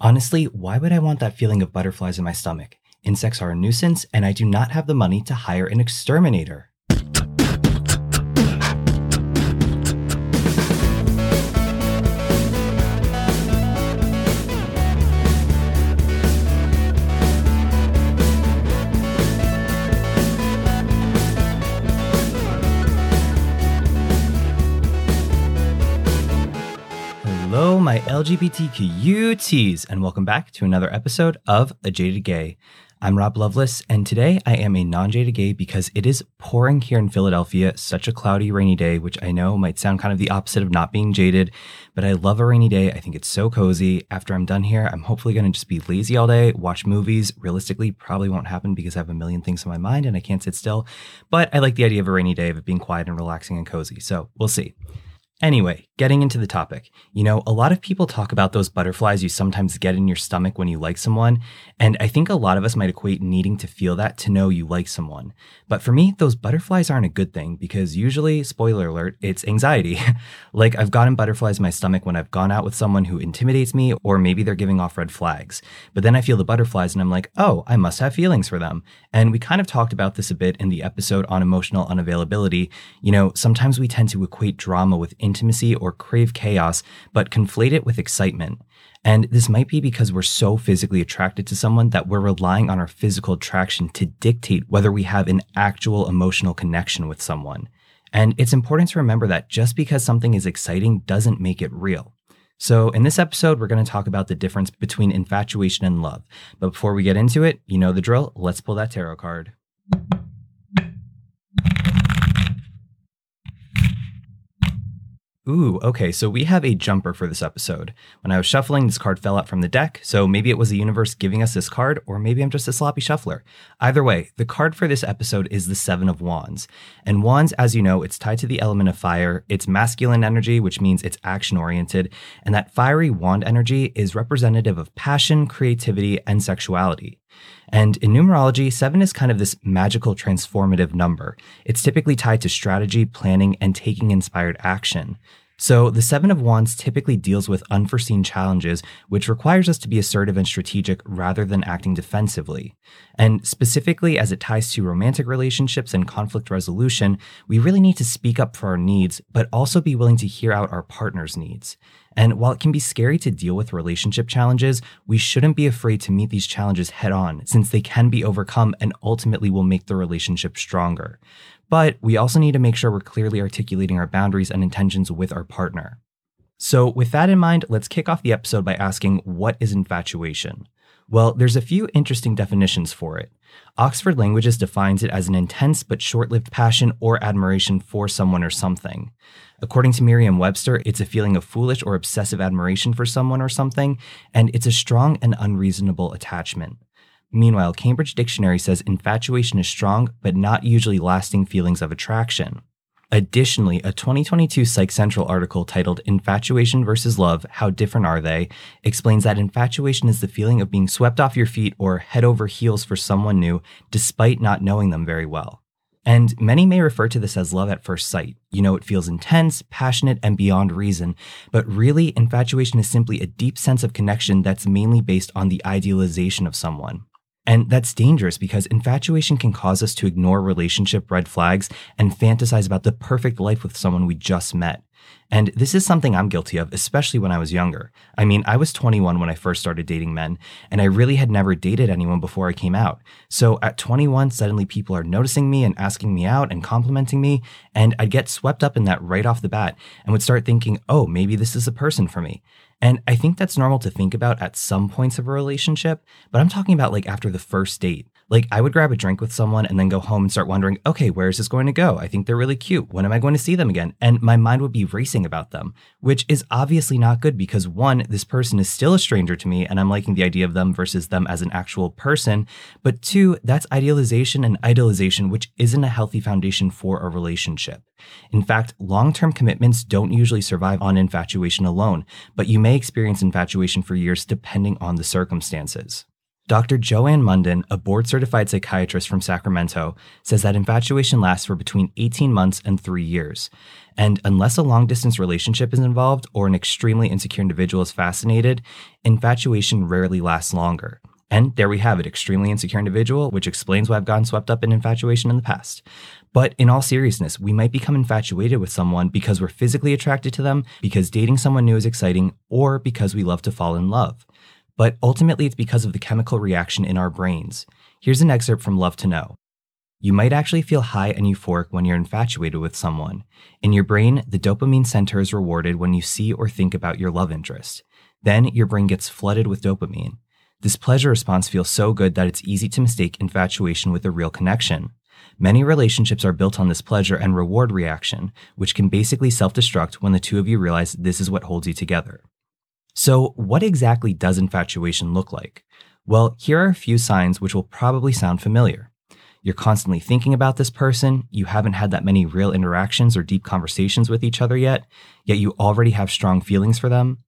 Honestly, why would I want that feeling of butterflies in my stomach? Insects are a nuisance, and I do not have the money to hire an exterminator. My and welcome back to another episode of A Jaded Gay. I'm Rob Loveless, and today I am a non jaded gay because it is pouring here in Philadelphia, such a cloudy, rainy day, which I know might sound kind of the opposite of not being jaded, but I love a rainy day. I think it's so cozy. After I'm done here, I'm hopefully going to just be lazy all day, watch movies. Realistically, probably won't happen because I have a million things on my mind and I can't sit still, but I like the idea of a rainy day, of it being quiet and relaxing and cozy, so we'll see. Anyway, getting into the topic. You know, a lot of people talk about those butterflies you sometimes get in your stomach when you like someone, and I think a lot of us might equate needing to feel that to know you like someone. But for me, those butterflies aren't a good thing because usually, spoiler alert, it's anxiety. like I've gotten butterflies in my stomach when I've gone out with someone who intimidates me, or maybe they're giving off red flags. But then I feel the butterflies and I'm like, oh, I must have feelings for them. And we kind of talked about this a bit in the episode on emotional unavailability. You know, sometimes we tend to equate drama with intimacy or crave chaos, but conflate it with excitement. And this might be because we're so physically attracted to someone that we're relying on our physical attraction to dictate whether we have an actual emotional connection with someone. And it's important to remember that just because something is exciting doesn't make it real. So, in this episode, we're going to talk about the difference between infatuation and love. But before we get into it, you know the drill. Let's pull that tarot card. Ooh, okay, so we have a jumper for this episode. When I was shuffling, this card fell out from the deck, so maybe it was the universe giving us this card, or maybe I'm just a sloppy shuffler. Either way, the card for this episode is the Seven of Wands. And Wands, as you know, it's tied to the element of fire. It's masculine energy, which means it's action oriented. And that fiery wand energy is representative of passion, creativity, and sexuality. And in numerology, seven is kind of this magical transformative number. It's typically tied to strategy, planning, and taking inspired action. So, the Seven of Wands typically deals with unforeseen challenges, which requires us to be assertive and strategic rather than acting defensively. And specifically, as it ties to romantic relationships and conflict resolution, we really need to speak up for our needs, but also be willing to hear out our partner's needs. And while it can be scary to deal with relationship challenges, we shouldn't be afraid to meet these challenges head on, since they can be overcome and ultimately will make the relationship stronger. But we also need to make sure we're clearly articulating our boundaries and intentions with our partner. So, with that in mind, let's kick off the episode by asking what is infatuation? Well, there's a few interesting definitions for it. Oxford Languages defines it as an intense but short lived passion or admiration for someone or something. According to Merriam Webster, it's a feeling of foolish or obsessive admiration for someone or something, and it's a strong and unreasonable attachment. Meanwhile, Cambridge Dictionary says infatuation is strong but not usually lasting feelings of attraction. Additionally, a 2022 Psych Central article titled Infatuation versus Love How Different Are They explains that infatuation is the feeling of being swept off your feet or head over heels for someone new despite not knowing them very well. And many may refer to this as love at first sight. You know, it feels intense, passionate, and beyond reason. But really, infatuation is simply a deep sense of connection that's mainly based on the idealization of someone. And that's dangerous because infatuation can cause us to ignore relationship red flags and fantasize about the perfect life with someone we just met. And this is something I'm guilty of, especially when I was younger. I mean, I was 21 when I first started dating men, and I really had never dated anyone before I came out. So at 21, suddenly people are noticing me and asking me out and complimenting me, and I'd get swept up in that right off the bat and would start thinking, oh, maybe this is a person for me. And I think that's normal to think about at some points of a relationship, but I'm talking about like after the first date. Like I would grab a drink with someone and then go home and start wondering, okay, where is this going to go? I think they're really cute. When am I going to see them again? And my mind would be racing about them, which is obviously not good because one, this person is still a stranger to me and I'm liking the idea of them versus them as an actual person. But two, that's idealization and idolization, which isn't a healthy foundation for a relationship. In fact, long term commitments don't usually survive on infatuation alone, but you may experience infatuation for years depending on the circumstances. Dr. Joanne Munden, a board certified psychiatrist from Sacramento, says that infatuation lasts for between 18 months and three years. And unless a long distance relationship is involved or an extremely insecure individual is fascinated, infatuation rarely lasts longer. And there we have it, extremely insecure individual, which explains why I've gotten swept up in infatuation in the past. But in all seriousness, we might become infatuated with someone because we're physically attracted to them, because dating someone new is exciting, or because we love to fall in love but ultimately it's because of the chemical reaction in our brains. Here's an excerpt from Love to Know. You might actually feel high and euphoric when you're infatuated with someone. In your brain, the dopamine center is rewarded when you see or think about your love interest. Then your brain gets flooded with dopamine. This pleasure response feels so good that it's easy to mistake infatuation with a real connection. Many relationships are built on this pleasure and reward reaction, which can basically self destruct when the two of you realize this is what holds you together. So, what exactly does infatuation look like? Well, here are a few signs which will probably sound familiar. You're constantly thinking about this person, you haven't had that many real interactions or deep conversations with each other yet, yet you already have strong feelings for them.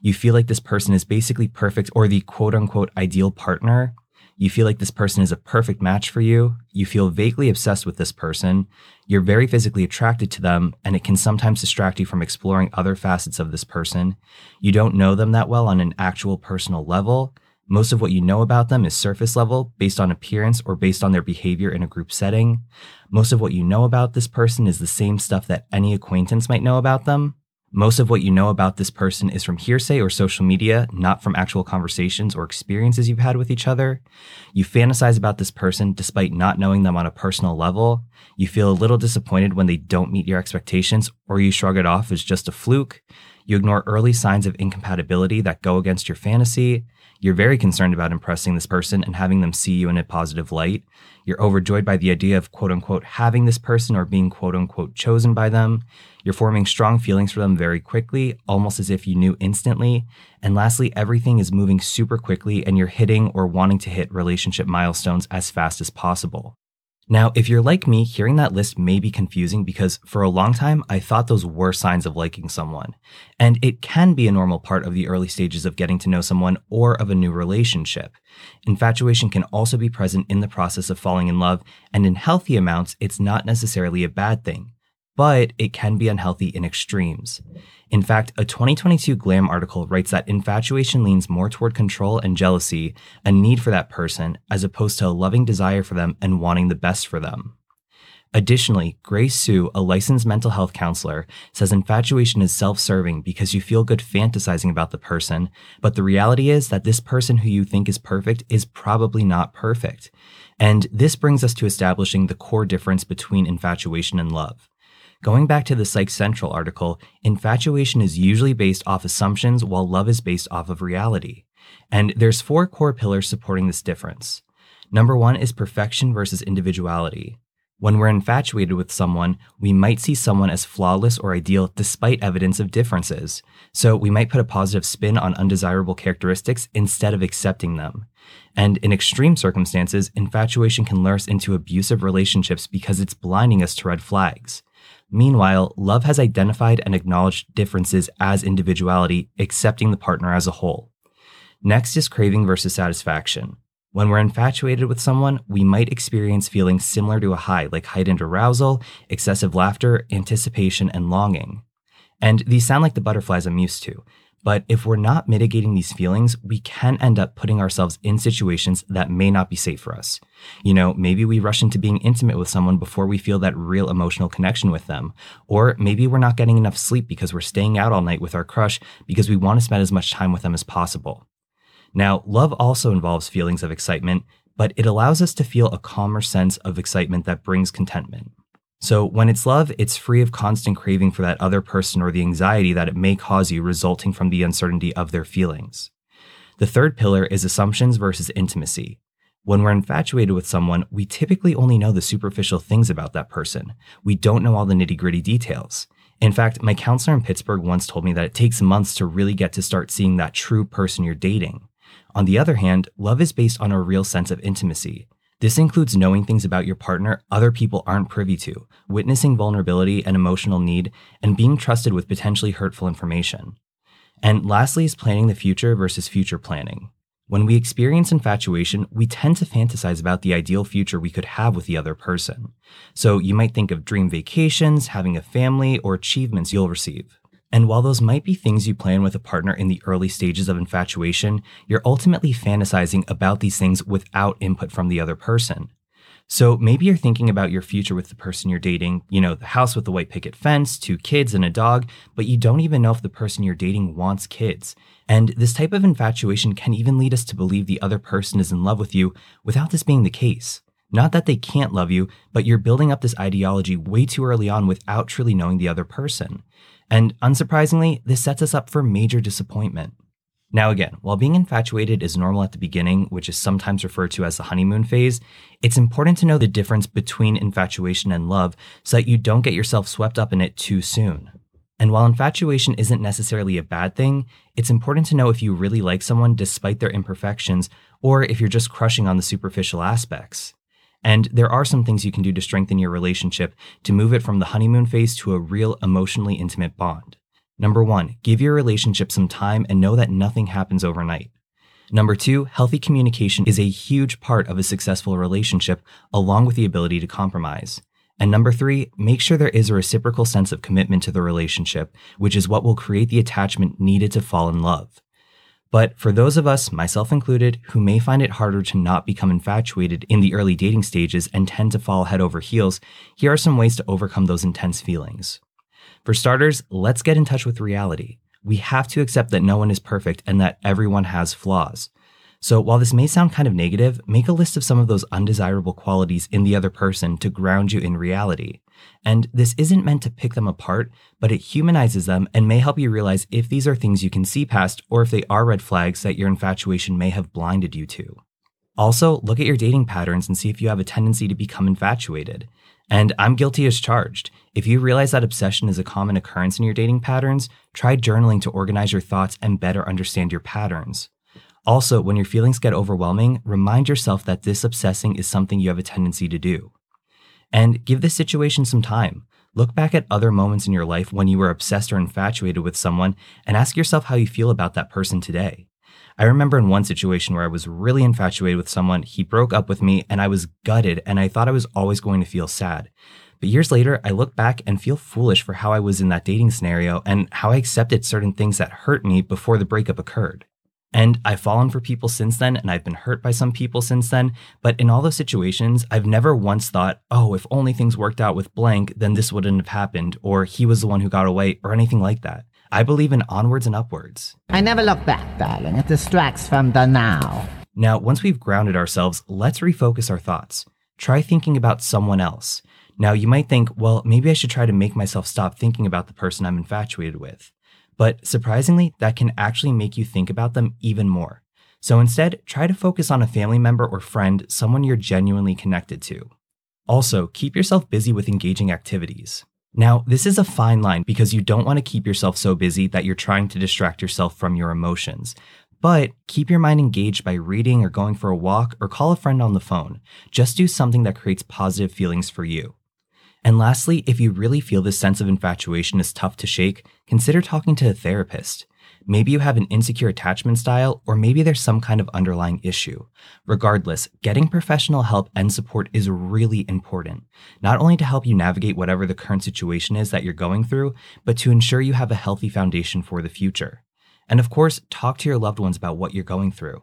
You feel like this person is basically perfect or the quote unquote ideal partner, you feel like this person is a perfect match for you. You feel vaguely obsessed with this person. You're very physically attracted to them, and it can sometimes distract you from exploring other facets of this person. You don't know them that well on an actual personal level. Most of what you know about them is surface level, based on appearance or based on their behavior in a group setting. Most of what you know about this person is the same stuff that any acquaintance might know about them. Most of what you know about this person is from hearsay or social media, not from actual conversations or experiences you've had with each other. You fantasize about this person despite not knowing them on a personal level. You feel a little disappointed when they don't meet your expectations, or you shrug it off as just a fluke. You ignore early signs of incompatibility that go against your fantasy. You're very concerned about impressing this person and having them see you in a positive light. You're overjoyed by the idea of quote unquote having this person or being quote unquote chosen by them. You're forming strong feelings for them very quickly, almost as if you knew instantly. And lastly, everything is moving super quickly and you're hitting or wanting to hit relationship milestones as fast as possible. Now, if you're like me, hearing that list may be confusing because for a long time, I thought those were signs of liking someone. And it can be a normal part of the early stages of getting to know someone or of a new relationship. Infatuation can also be present in the process of falling in love, and in healthy amounts, it's not necessarily a bad thing but it can be unhealthy in extremes. In fact, a 2022 Glam article writes that infatuation leans more toward control and jealousy, a need for that person, as opposed to a loving desire for them and wanting the best for them. Additionally, Grace Sue, a licensed mental health counselor, says infatuation is self serving because you feel good fantasizing about the person, but the reality is that this person who you think is perfect is probably not perfect. And this brings us to establishing the core difference between infatuation and love. Going back to the Psych Central article, infatuation is usually based off assumptions while love is based off of reality. And there's four core pillars supporting this difference. Number one is perfection versus individuality. When we're infatuated with someone, we might see someone as flawless or ideal despite evidence of differences. So we might put a positive spin on undesirable characteristics instead of accepting them. And in extreme circumstances, infatuation can lure us into abusive relationships because it's blinding us to red flags. Meanwhile, love has identified and acknowledged differences as individuality, accepting the partner as a whole. Next is craving versus satisfaction. When we're infatuated with someone, we might experience feelings similar to a high, like heightened arousal, excessive laughter, anticipation, and longing. And these sound like the butterflies I'm used to. But if we're not mitigating these feelings, we can end up putting ourselves in situations that may not be safe for us. You know, maybe we rush into being intimate with someone before we feel that real emotional connection with them. Or maybe we're not getting enough sleep because we're staying out all night with our crush because we want to spend as much time with them as possible. Now, love also involves feelings of excitement, but it allows us to feel a calmer sense of excitement that brings contentment. So, when it's love, it's free of constant craving for that other person or the anxiety that it may cause you resulting from the uncertainty of their feelings. The third pillar is assumptions versus intimacy. When we're infatuated with someone, we typically only know the superficial things about that person. We don't know all the nitty gritty details. In fact, my counselor in Pittsburgh once told me that it takes months to really get to start seeing that true person you're dating. On the other hand, love is based on a real sense of intimacy. This includes knowing things about your partner other people aren't privy to, witnessing vulnerability and emotional need, and being trusted with potentially hurtful information. And lastly is planning the future versus future planning. When we experience infatuation, we tend to fantasize about the ideal future we could have with the other person. So you might think of dream vacations, having a family, or achievements you'll receive. And while those might be things you plan with a partner in the early stages of infatuation, you're ultimately fantasizing about these things without input from the other person. So maybe you're thinking about your future with the person you're dating, you know, the house with the white picket fence, two kids, and a dog, but you don't even know if the person you're dating wants kids. And this type of infatuation can even lead us to believe the other person is in love with you without this being the case. Not that they can't love you, but you're building up this ideology way too early on without truly knowing the other person. And unsurprisingly, this sets us up for major disappointment. Now, again, while being infatuated is normal at the beginning, which is sometimes referred to as the honeymoon phase, it's important to know the difference between infatuation and love so that you don't get yourself swept up in it too soon. And while infatuation isn't necessarily a bad thing, it's important to know if you really like someone despite their imperfections or if you're just crushing on the superficial aspects. And there are some things you can do to strengthen your relationship to move it from the honeymoon phase to a real emotionally intimate bond. Number one, give your relationship some time and know that nothing happens overnight. Number two, healthy communication is a huge part of a successful relationship, along with the ability to compromise. And number three, make sure there is a reciprocal sense of commitment to the relationship, which is what will create the attachment needed to fall in love. But for those of us, myself included, who may find it harder to not become infatuated in the early dating stages and tend to fall head over heels, here are some ways to overcome those intense feelings. For starters, let's get in touch with reality. We have to accept that no one is perfect and that everyone has flaws. So while this may sound kind of negative, make a list of some of those undesirable qualities in the other person to ground you in reality. And this isn't meant to pick them apart, but it humanizes them and may help you realize if these are things you can see past or if they are red flags that your infatuation may have blinded you to. Also, look at your dating patterns and see if you have a tendency to become infatuated. And I'm guilty as charged. If you realize that obsession is a common occurrence in your dating patterns, try journaling to organize your thoughts and better understand your patterns. Also, when your feelings get overwhelming, remind yourself that this obsessing is something you have a tendency to do. And give this situation some time. Look back at other moments in your life when you were obsessed or infatuated with someone and ask yourself how you feel about that person today. I remember in one situation where I was really infatuated with someone, he broke up with me, and I was gutted and I thought I was always going to feel sad. But years later, I look back and feel foolish for how I was in that dating scenario and how I accepted certain things that hurt me before the breakup occurred. And I've fallen for people since then, and I've been hurt by some people since then. But in all those situations, I've never once thought, oh, if only things worked out with blank, then this wouldn't have happened, or he was the one who got away, or anything like that. I believe in onwards and upwards. I never look back, darling. It distracts from the now. Now, once we've grounded ourselves, let's refocus our thoughts. Try thinking about someone else. Now, you might think, well, maybe I should try to make myself stop thinking about the person I'm infatuated with. But surprisingly, that can actually make you think about them even more. So instead, try to focus on a family member or friend, someone you're genuinely connected to. Also, keep yourself busy with engaging activities. Now, this is a fine line because you don't want to keep yourself so busy that you're trying to distract yourself from your emotions. But keep your mind engaged by reading or going for a walk or call a friend on the phone. Just do something that creates positive feelings for you. And lastly, if you really feel this sense of infatuation is tough to shake, consider talking to a therapist. Maybe you have an insecure attachment style, or maybe there's some kind of underlying issue. Regardless, getting professional help and support is really important, not only to help you navigate whatever the current situation is that you're going through, but to ensure you have a healthy foundation for the future. And of course, talk to your loved ones about what you're going through.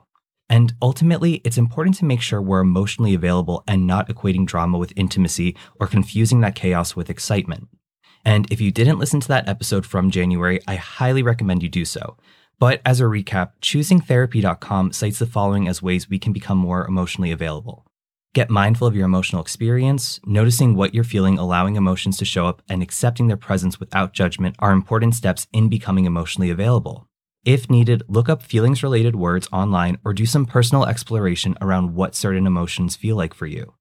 And ultimately, it's important to make sure we're emotionally available and not equating drama with intimacy or confusing that chaos with excitement. And if you didn't listen to that episode from January, I highly recommend you do so. But as a recap, choosingtherapy.com cites the following as ways we can become more emotionally available. Get mindful of your emotional experience, noticing what you're feeling, allowing emotions to show up, and accepting their presence without judgment are important steps in becoming emotionally available. If needed, look up feelings related words online or do some personal exploration around what certain emotions feel like for you.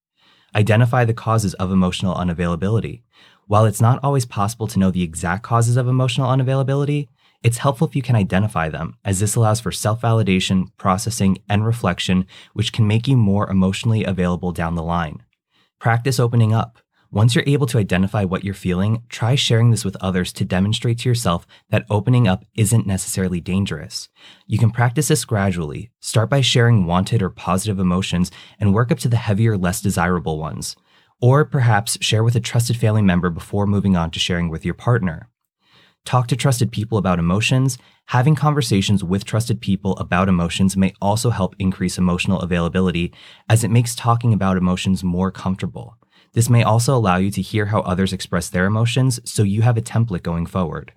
Identify the causes of emotional unavailability. While it's not always possible to know the exact causes of emotional unavailability, it's helpful if you can identify them, as this allows for self validation, processing, and reflection, which can make you more emotionally available down the line. Practice opening up. Once you're able to identify what you're feeling, try sharing this with others to demonstrate to yourself that opening up isn't necessarily dangerous. You can practice this gradually. Start by sharing wanted or positive emotions and work up to the heavier, less desirable ones. Or perhaps share with a trusted family member before moving on to sharing with your partner. Talk to trusted people about emotions. Having conversations with trusted people about emotions may also help increase emotional availability as it makes talking about emotions more comfortable. This may also allow you to hear how others express their emotions so you have a template going forward.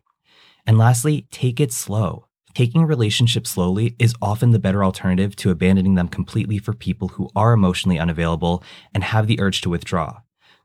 And lastly, take it slow. Taking relationships slowly is often the better alternative to abandoning them completely for people who are emotionally unavailable and have the urge to withdraw.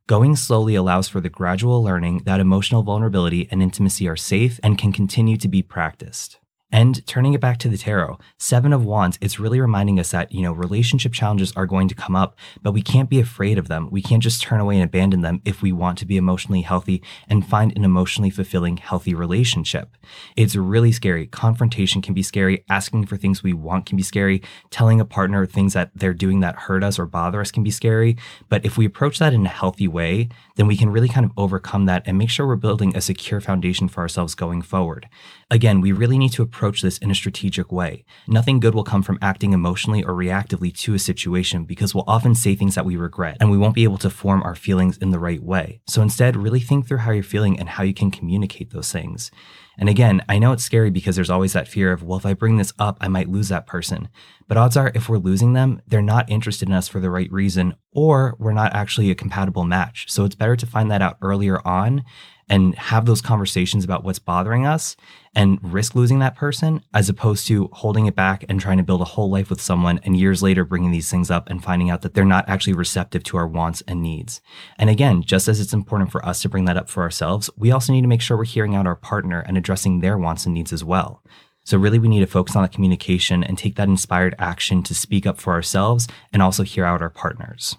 Going slowly allows for the gradual learning that emotional vulnerability and intimacy are safe and can continue to be practiced. And turning it back to the tarot, Seven of Wands, it's really reminding us that, you know, relationship challenges are going to come up, but we can't be afraid of them. We can't just turn away and abandon them if we want to be emotionally healthy and find an emotionally fulfilling, healthy relationship. It's really scary. Confrontation can be scary. Asking for things we want can be scary. Telling a partner things that they're doing that hurt us or bother us can be scary. But if we approach that in a healthy way, then we can really kind of overcome that and make sure we're building a secure foundation for ourselves going forward. Again, we really need to approach this in a strategic way. Nothing good will come from acting emotionally or reactively to a situation because we'll often say things that we regret and we won't be able to form our feelings in the right way. So instead, really think through how you're feeling and how you can communicate those things. And again, I know it's scary because there's always that fear of, well, if I bring this up, I might lose that person. But odds are, if we're losing them, they're not interested in us for the right reason, or we're not actually a compatible match. So it's better to find that out earlier on and have those conversations about what's bothering us and risk losing that person as opposed to holding it back and trying to build a whole life with someone and years later bringing these things up and finding out that they're not actually receptive to our wants and needs. And again, just as it's important for us to bring that up for ourselves, we also need to make sure we're hearing out our partner and addressing their wants and needs as well. So really we need to focus on the communication and take that inspired action to speak up for ourselves and also hear out our partners.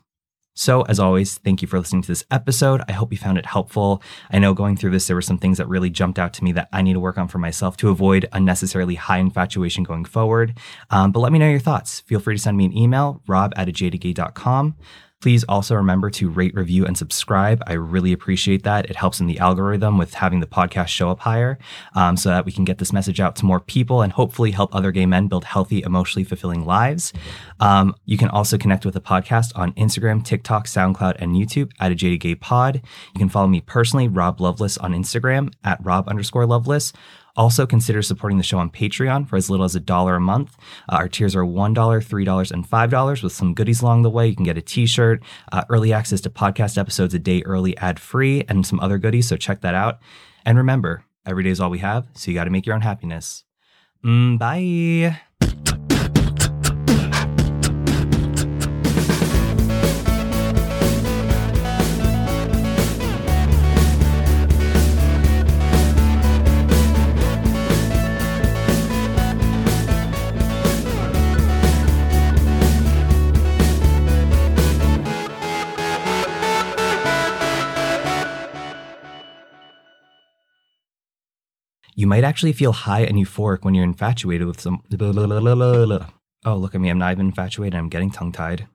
So, as always, thank you for listening to this episode. I hope you found it helpful. I know going through this, there were some things that really jumped out to me that I need to work on for myself to avoid unnecessarily high infatuation going forward. Um, but let me know your thoughts. Feel free to send me an email, rob at ajadedgay.com. Please also remember to rate, review, and subscribe. I really appreciate that. It helps in the algorithm with having the podcast show up higher um, so that we can get this message out to more people and hopefully help other gay men build healthy, emotionally fulfilling lives. Um, you can also connect with the podcast on Instagram, TikTok, SoundCloud, and YouTube at a Jaded Gay Pod. You can follow me personally, Rob Loveless, on Instagram at Rob underscore Loveless. Also, consider supporting the show on Patreon for as little as a dollar a month. Uh, our tiers are $1, $3, and $5 with some goodies along the way. You can get a t shirt, uh, early access to podcast episodes a day early, ad free, and some other goodies. So check that out. And remember, every day is all we have, so you got to make your own happiness. Mm, bye. You might actually feel high and euphoric when you're infatuated with some. Oh, look at me. I'm not even infatuated. I'm getting tongue tied.